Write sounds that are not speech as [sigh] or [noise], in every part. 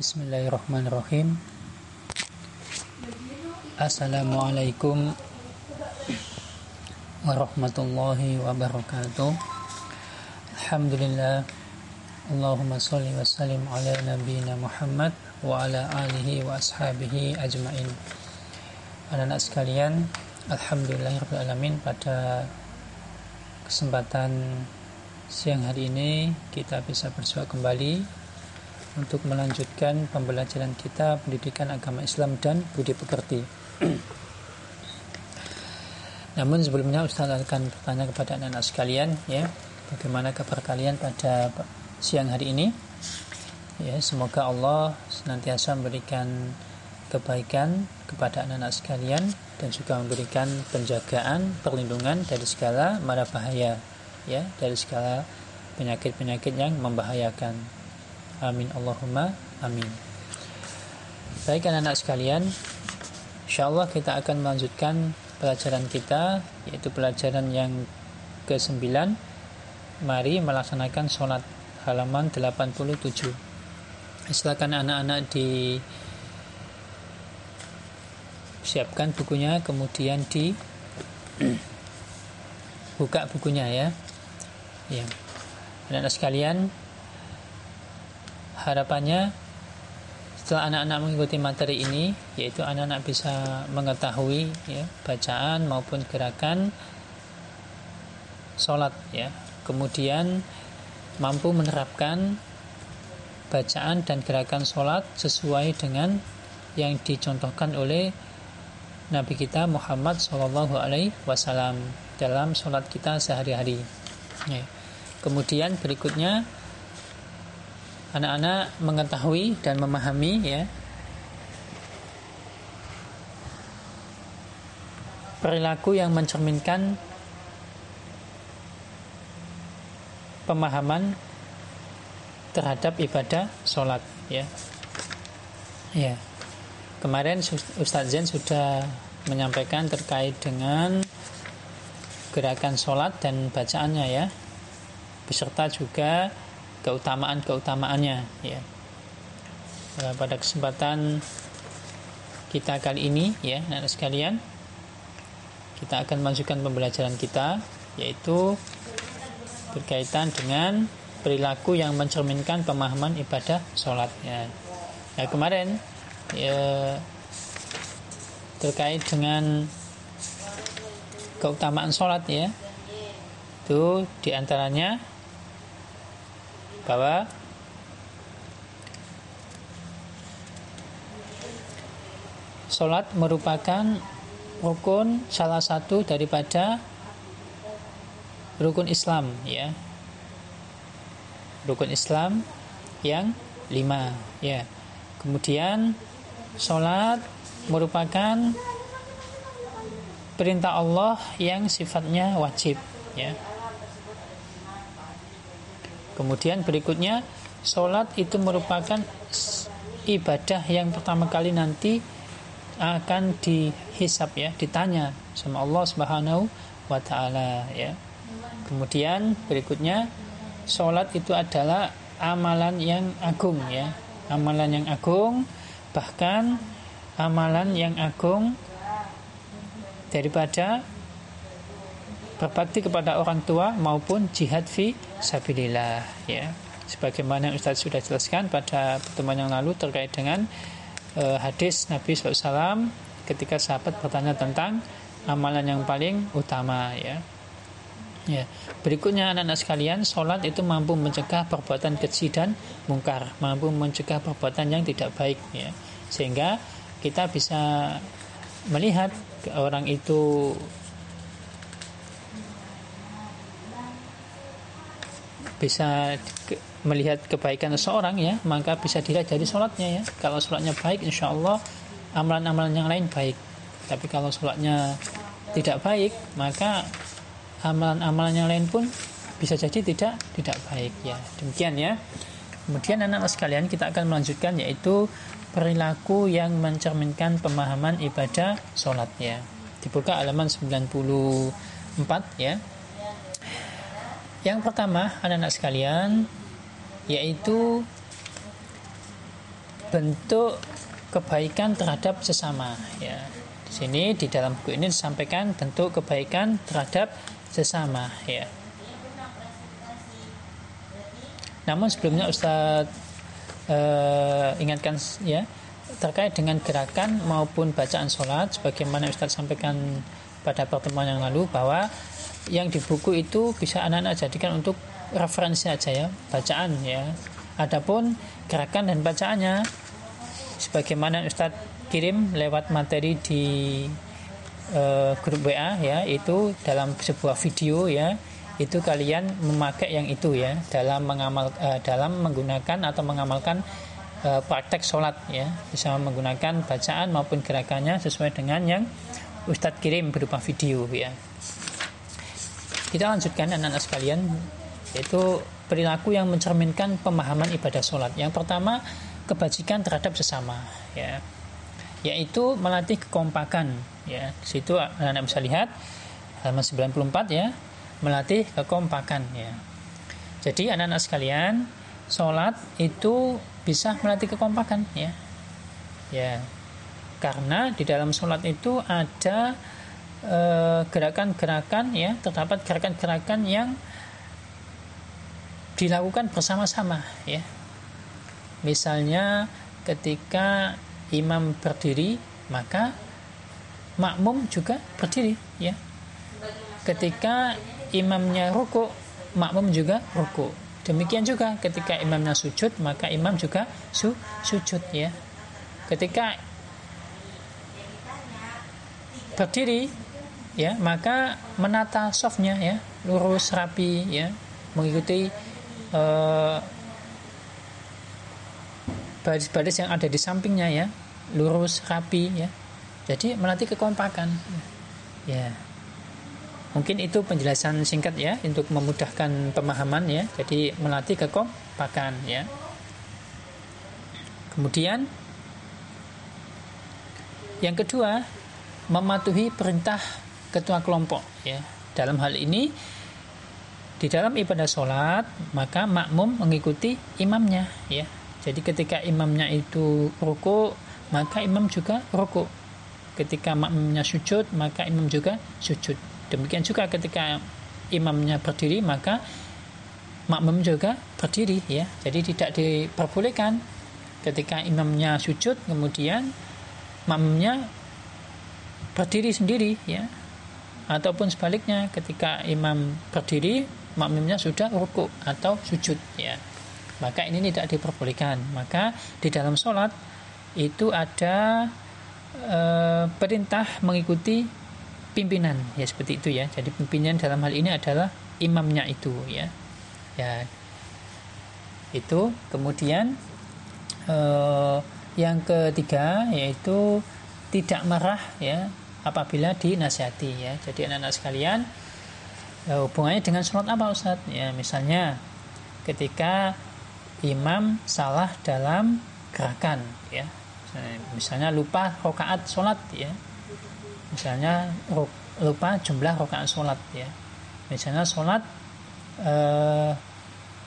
Bismillahirrahmanirrahim. Assalamualaikum warahmatullahi wabarakatuh. Alhamdulillah. Allahumma salli wa sallim ala nabiyina Muhammad wa ala alihi wa ashabihi ajmain. Anak-anak sekalian Alhamdulillahirrahmanirrahim pada kesempatan siang hari ini kita bisa bersua kembali untuk melanjutkan pembelajaran kita pendidikan agama Islam dan budi pekerti. [clears throat] Namun sebelumnya Ustaz akan bertanya kepada anak-anak sekalian ya, bagaimana kabar kalian pada siang hari ini? Ya, semoga Allah senantiasa memberikan kebaikan kepada anak-anak sekalian dan juga memberikan penjagaan, perlindungan dari segala mara bahaya ya, dari segala penyakit-penyakit yang membahayakan. Amin Allahumma amin. Baik anak-anak sekalian, insyaallah kita akan melanjutkan pelajaran kita yaitu pelajaran yang ke-9. Mari melaksanakan sholat halaman 87. Silakan anak-anak di siapkan bukunya kemudian di [clears throat] buka bukunya ya. Ya. Anak-anak sekalian, harapannya setelah anak-anak mengikuti materi ini yaitu anak-anak bisa mengetahui ya bacaan maupun gerakan sholat ya kemudian mampu menerapkan bacaan dan gerakan sholat sesuai dengan yang dicontohkan oleh Nabi kita Muhammad Shallallahu Alaihi Wasallam dalam sholat kita sehari-hari. Ya. Kemudian berikutnya anak-anak mengetahui dan memahami ya. Perilaku yang mencerminkan pemahaman terhadap ibadah sholat ya. Ya. Kemarin Ustadz Zen sudah menyampaikan terkait dengan gerakan sholat dan bacaannya ya. Beserta juga keutamaan-keutamaannya ya. Pada kesempatan kita kali ini ya, anak sekalian, kita akan melanjutkan pembelajaran kita yaitu berkaitan dengan perilaku yang mencerminkan pemahaman ibadah sholat ya. Nah, kemarin ya, terkait dengan keutamaan sholat ya itu di antaranya bahwa sholat merupakan rukun salah satu daripada rukun Islam ya. Rukun Islam yang lima ya. Kemudian sholat merupakan perintah Allah yang sifatnya wajib ya Kemudian berikutnya sholat itu merupakan ibadah yang pertama kali nanti akan dihisap ya, ditanya sama Allah Subhanahu wa taala ya. Kemudian berikutnya sholat itu adalah amalan yang agung ya. Amalan yang agung bahkan amalan yang agung daripada berbakti kepada orang tua maupun jihad fi sabilillah ya sebagaimana Ustaz sudah jelaskan pada pertemuan yang lalu terkait dengan uh, hadis Nabi SAW ketika sahabat bertanya tentang amalan yang paling utama ya Ya. Berikutnya anak-anak sekalian, sholat itu mampu mencegah perbuatan keji dan mungkar, mampu mencegah perbuatan yang tidak baik, ya. Sehingga kita bisa melihat orang itu bisa melihat kebaikan seseorang ya maka bisa dilihat dari sholatnya ya. Kalau sholatnya baik insya Allah amalan-amalan yang lain baik. Tapi kalau sholatnya tidak baik maka amalan-amalan yang lain pun bisa jadi tidak tidak baik ya. Demikian ya. Kemudian anak-anak sekalian kita akan melanjutkan yaitu perilaku yang mencerminkan pemahaman ibadah sholat ya dibuka halaman 94 ya yang pertama, anak-anak sekalian, yaitu bentuk kebaikan terhadap sesama ya. Di sini di dalam buku ini disampaikan bentuk kebaikan terhadap sesama ya. Namun sebelumnya Ustadz uh, ingatkan ya terkait dengan gerakan maupun bacaan sholat sebagaimana Ustadz sampaikan pada pertemuan yang lalu bahwa yang di buku itu bisa anak-anak jadikan untuk referensi aja ya bacaan ya. Adapun gerakan dan bacaannya sebagaimana Ustadz kirim lewat materi di uh, grup WA ya itu dalam sebuah video ya itu kalian memakai yang itu ya dalam mengamal uh, dalam menggunakan atau mengamalkan uh, praktek sholat ya. Bisa menggunakan bacaan maupun gerakannya sesuai dengan yang Ustadz kirim berupa video ya kita lanjutkan anak-anak sekalian yaitu perilaku yang mencerminkan pemahaman ibadah sholat. Yang pertama kebajikan terhadap sesama ya. Yaitu melatih kekompakan ya. Di situ anda bisa lihat halaman 94 ya melatih kekompakan ya. Jadi anak-anak sekalian sholat itu bisa melatih kekompakan ya. Ya. Karena di dalam sholat itu ada gerakan-gerakan ya terdapat gerakan-gerakan yang dilakukan bersama-sama ya Misalnya ketika imam berdiri maka makmum juga berdiri ya. Ketika imamnya ruku makmum juga ruku. Demikian juga ketika imamnya sujud maka imam juga su sujud ya. Ketika berdiri ya maka menata softnya ya. Lurus rapi ya. Mengikuti uh, baris-baris yang ada di sampingnya ya. Lurus rapi ya. Jadi melatih kekompakan. Ya. Mungkin itu penjelasan singkat ya untuk memudahkan pemahaman ya. Jadi melatih kekompakan ya. Kemudian yang kedua mematuhi perintah ketua kelompok ya dalam hal ini di dalam ibadah sholat maka makmum mengikuti imamnya ya jadi ketika imamnya itu ruku, maka imam juga ruku. Ketika makmumnya sujud, maka imam juga sujud. Demikian juga ketika imamnya berdiri, maka makmum juga berdiri ya. Jadi tidak diperbolehkan ketika imamnya sujud kemudian makmumnya berdiri sendiri ya. Ataupun sebaliknya ketika imam berdiri makmumnya sudah ruku atau sujud ya. Maka ini tidak diperbolehkan. Maka di dalam sholat itu ada e, perintah mengikuti pimpinan ya seperti itu ya. Jadi pimpinan dalam hal ini adalah imamnya itu ya. Ya. Itu. Kemudian e, yang ketiga yaitu tidak marah ya apabila dinasihati ya. Jadi anak-anak sekalian e, hubungannya dengan sholat apa Ustadz ya misalnya ketika imam salah dalam gerakan ya. Misalnya lupa rokaat sholat ya. Misalnya lupa jumlah rokaat sholat ya. Misalnya sholat eh,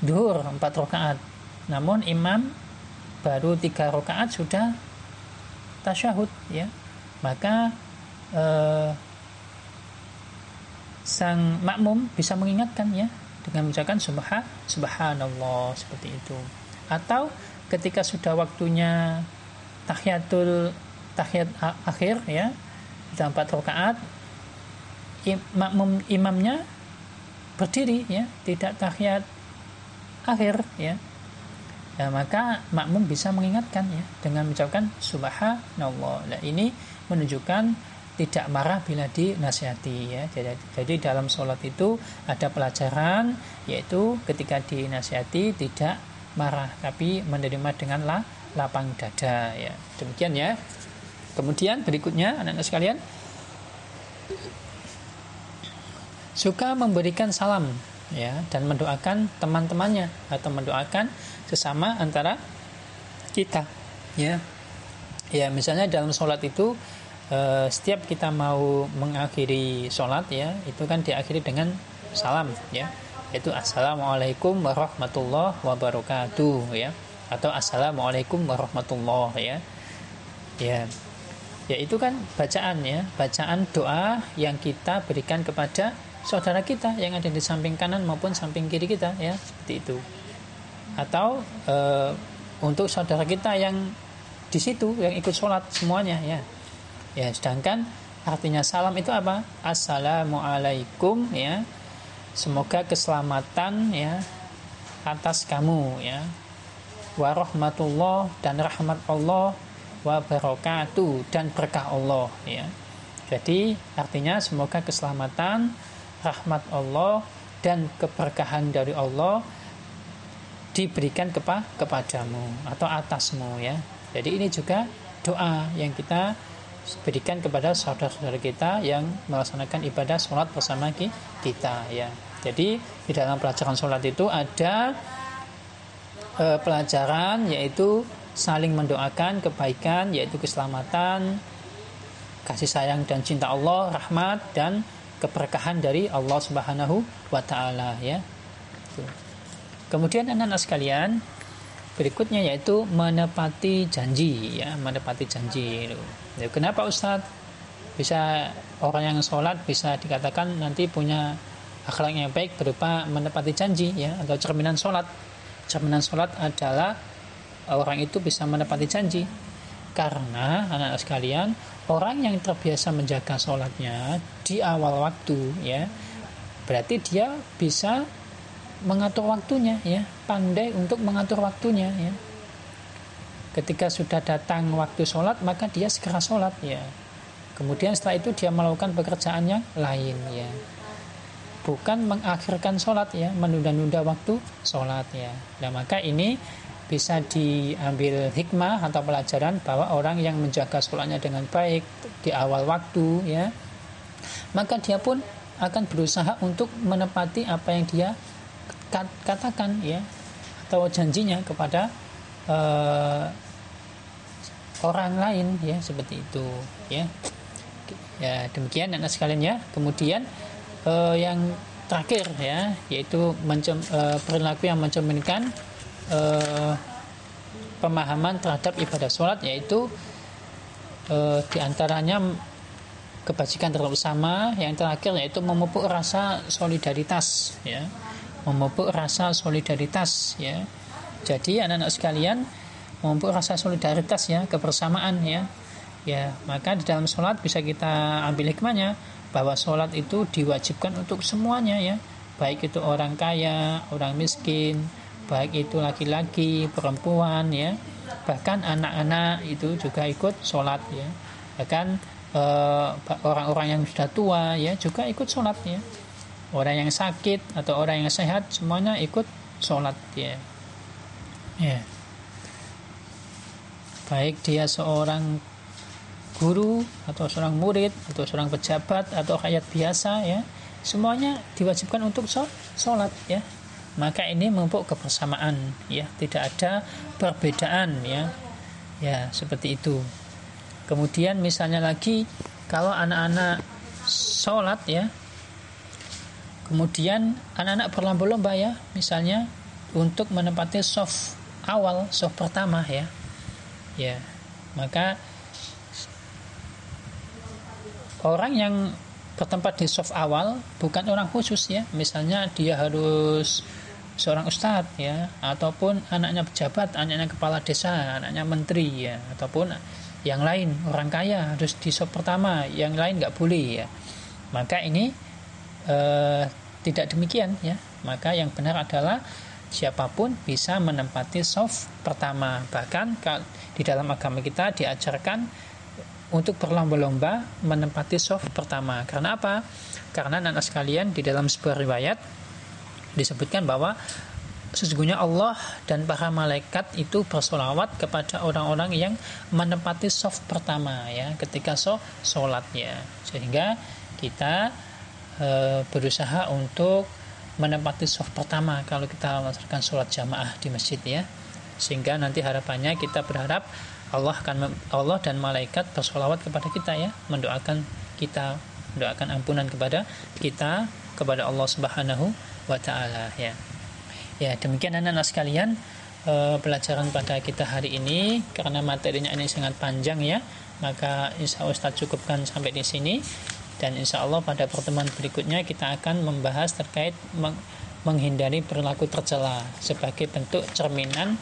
duhur empat rokaat namun imam baru tiga rokaat sudah tasyahud ya. Maka eh, sang makmum bisa mengingatkan ya dengan mengucapkan subhan subhanallah seperti itu. Atau ketika sudah waktunya tahiyatul tahiyat akhir ya dalam empat rakaat makmum imamnya berdiri ya tidak tahiyat akhir ya. Ya maka makmum bisa mengingatkan ya dengan mengucapkan subhanallah. Nah ini menunjukkan tidak marah bila dinasihati ya. Jadi, jadi dalam sholat itu ada pelajaran yaitu ketika dinasihati tidak marah tapi menerima dengan la, lapang dada ya. Demikian ya. Kemudian berikutnya anak-anak sekalian suka memberikan salam ya dan mendoakan teman-temannya atau mendoakan sesama antara kita ya. Ya, misalnya dalam sholat itu uh, setiap kita mau mengakhiri sholat ya itu kan diakhiri dengan salam ya. Yaitu assalamualaikum warahmatullahi wabarakatuh ya. Atau assalamualaikum warahmatullah ya. Ya. Ya itu kan bacaan ya. Bacaan doa yang kita berikan kepada saudara kita yang ada di samping kanan maupun samping kiri kita ya. Seperti itu. Atau e, untuk saudara kita yang di situ yang ikut sholat semuanya ya ya sedangkan artinya salam itu apa? Assalamualaikum ya. Semoga keselamatan ya atas kamu ya. Warahmatullah dan rahmat Allah wabarakatuh dan berkah Allah ya. Jadi artinya semoga keselamatan rahmat Allah dan keberkahan dari Allah diberikan kepa kepadamu atau atasmu ya. Jadi ini juga doa yang kita berikan kepada saudara-saudara kita yang melaksanakan ibadah sholat bersama kita ya jadi di dalam pelajaran sholat itu ada e, pelajaran yaitu saling mendoakan kebaikan yaitu keselamatan, kasih sayang dan cinta Allah, rahmat dan keberkahan dari Allah Subhanahu wa taala ya. Kemudian anak-anak sekalian, berikutnya yaitu menepati janji ya, menepati janji. Ya, kenapa Ustadz bisa orang yang sholat bisa dikatakan nanti punya akhlak yang baik berupa menepati janji ya atau cerminan sholat. Cerminan sholat adalah orang itu bisa menepati janji. Karena anak-anak sekalian orang yang terbiasa menjaga sholatnya di awal waktu ya berarti dia bisa mengatur waktunya ya. Pandai untuk mengatur waktunya ya. Ketika sudah datang waktu sholat maka dia segera sholat ya. Kemudian setelah itu dia melakukan pekerjaan yang lain ya. Bukan mengakhirkan sholat ya. Menunda-nunda waktu sholat ya. Nah maka ini bisa diambil hikmah atau pelajaran bahwa orang yang menjaga sholatnya dengan baik di awal waktu ya maka dia pun akan berusaha untuk menepati apa yang dia katakan ya atau janjinya kepada uh, orang lain ya seperti itu ya. Ya demikian anak sekalian ya. Kemudian uh, yang terakhir ya yaitu mencem, uh, perilaku yang mencerminkan uh, pemahaman terhadap ibadah sholat yaitu uh, di antaranya kebajikan bersama yang terakhir yaitu memupuk rasa solidaritas ya memupuk rasa solidaritas ya. Jadi anak-anak sekalian memupuk rasa solidaritas ya kebersamaan ya. Ya maka di dalam sholat bisa kita ambil hikmahnya bahwa sholat itu diwajibkan untuk semuanya ya. Baik itu orang kaya orang miskin baik itu laki-laki perempuan ya. Bahkan anak-anak itu juga ikut sholat ya. Bahkan eh, orang-orang yang sudah tua ya juga ikut sholat ya orang yang sakit atau orang yang sehat semuanya ikut sholat ya. Ya. Baik dia seorang guru atau seorang murid atau seorang pejabat atau rakyat biasa ya. Semuanya diwajibkan untuk sholat ya. Maka ini memupuk kebersamaan ya. Tidak ada perbedaan ya. Ya seperti itu. Kemudian misalnya lagi kalau anak-anak sholat ya kemudian anak-anak berlomba-lomba ya misalnya untuk menempati soft awal soft pertama ya. Ya maka orang yang bertempat di soft awal bukan orang khusus ya. Misalnya dia harus seorang ustadz ya ataupun anaknya pejabat anaknya kepala desa anaknya menteri ya ataupun yang lain orang kaya harus di soft pertama yang lain nggak boleh ya. Maka ini eh, tidak demikian ya maka yang benar adalah siapa pun bisa menempati soft pertama bahkan di dalam agama kita diajarkan untuk berlomba-lomba menempati soft pertama. Karena apa? Karena anak sekalian di dalam sebuah riwayat disebutkan bahwa sesungguhnya Allah dan para malaikat itu bersolawat kepada orang-orang yang menempati soft pertama ya ketika so sholatnya sehingga kita e, berusaha untuk menempati soft pertama kalau kita melaksanakan sholat jamaah di masjid ya. Sehingga nanti harapannya kita berharap Allah akan Allah dan malaikat bersolawat kepada kita ya. Mendoakan kita mendoakan ampunan kepada kita kepada Allah Subhanahu wa taala ya. Ya, demikian anak-anak sekalian uh, pelajaran pada kita hari ini. Karena materinya ini sangat panjang ya. Maka insya Allah Ustaz cukupkan sampai di sini dan insya Allah pada pertemuan berikutnya kita akan membahas terkait meng menghindari perilaku tercela sebagai bentuk cerminan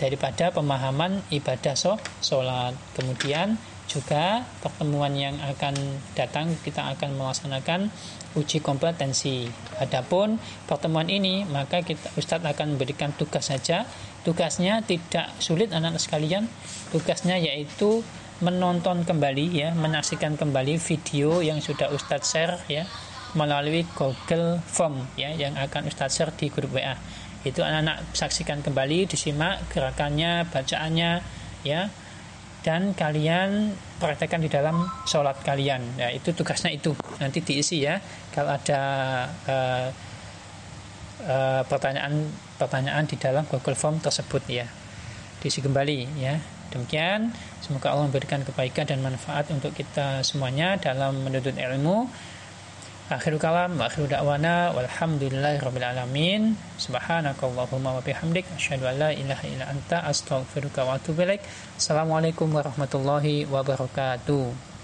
daripada pemahaman ibadah sholat kemudian juga pertemuan yang akan datang kita akan melaksanakan uji kompetensi. Adapun pertemuan ini maka kita Ustadz akan memberikan tugas saja. Tugasnya tidak sulit anak-anak sekalian. Tugasnya yaitu menonton kembali ya, menyaksikan kembali video yang sudah Ustadz share ya melalui Google Form ya yang akan Ustadz share di grup WA. Itu anak-anak saksikan kembali, disimak gerakannya, bacaannya ya dan kalian praktekkan di dalam sholat kalian. Ya, itu tugasnya itu. Nanti diisi ya. Kalau ada uh, uh, pertanyaan pertanyaan di dalam Google Form tersebut ya. Diisi kembali ya. Demikian, semoga Allah memberikan kebaikan dan manfaat untuk kita semuanya dalam menuntut ilmu. Akhirul kalam wa akhiru da'wana walhamdulillahi rabbil alamin. Subhanakallahumma wa bihamdik asyhadu an la ilaha illa anta astaghfiruka wa atubu ilaik. Assalamualaikum warahmatullahi wabarakatuh.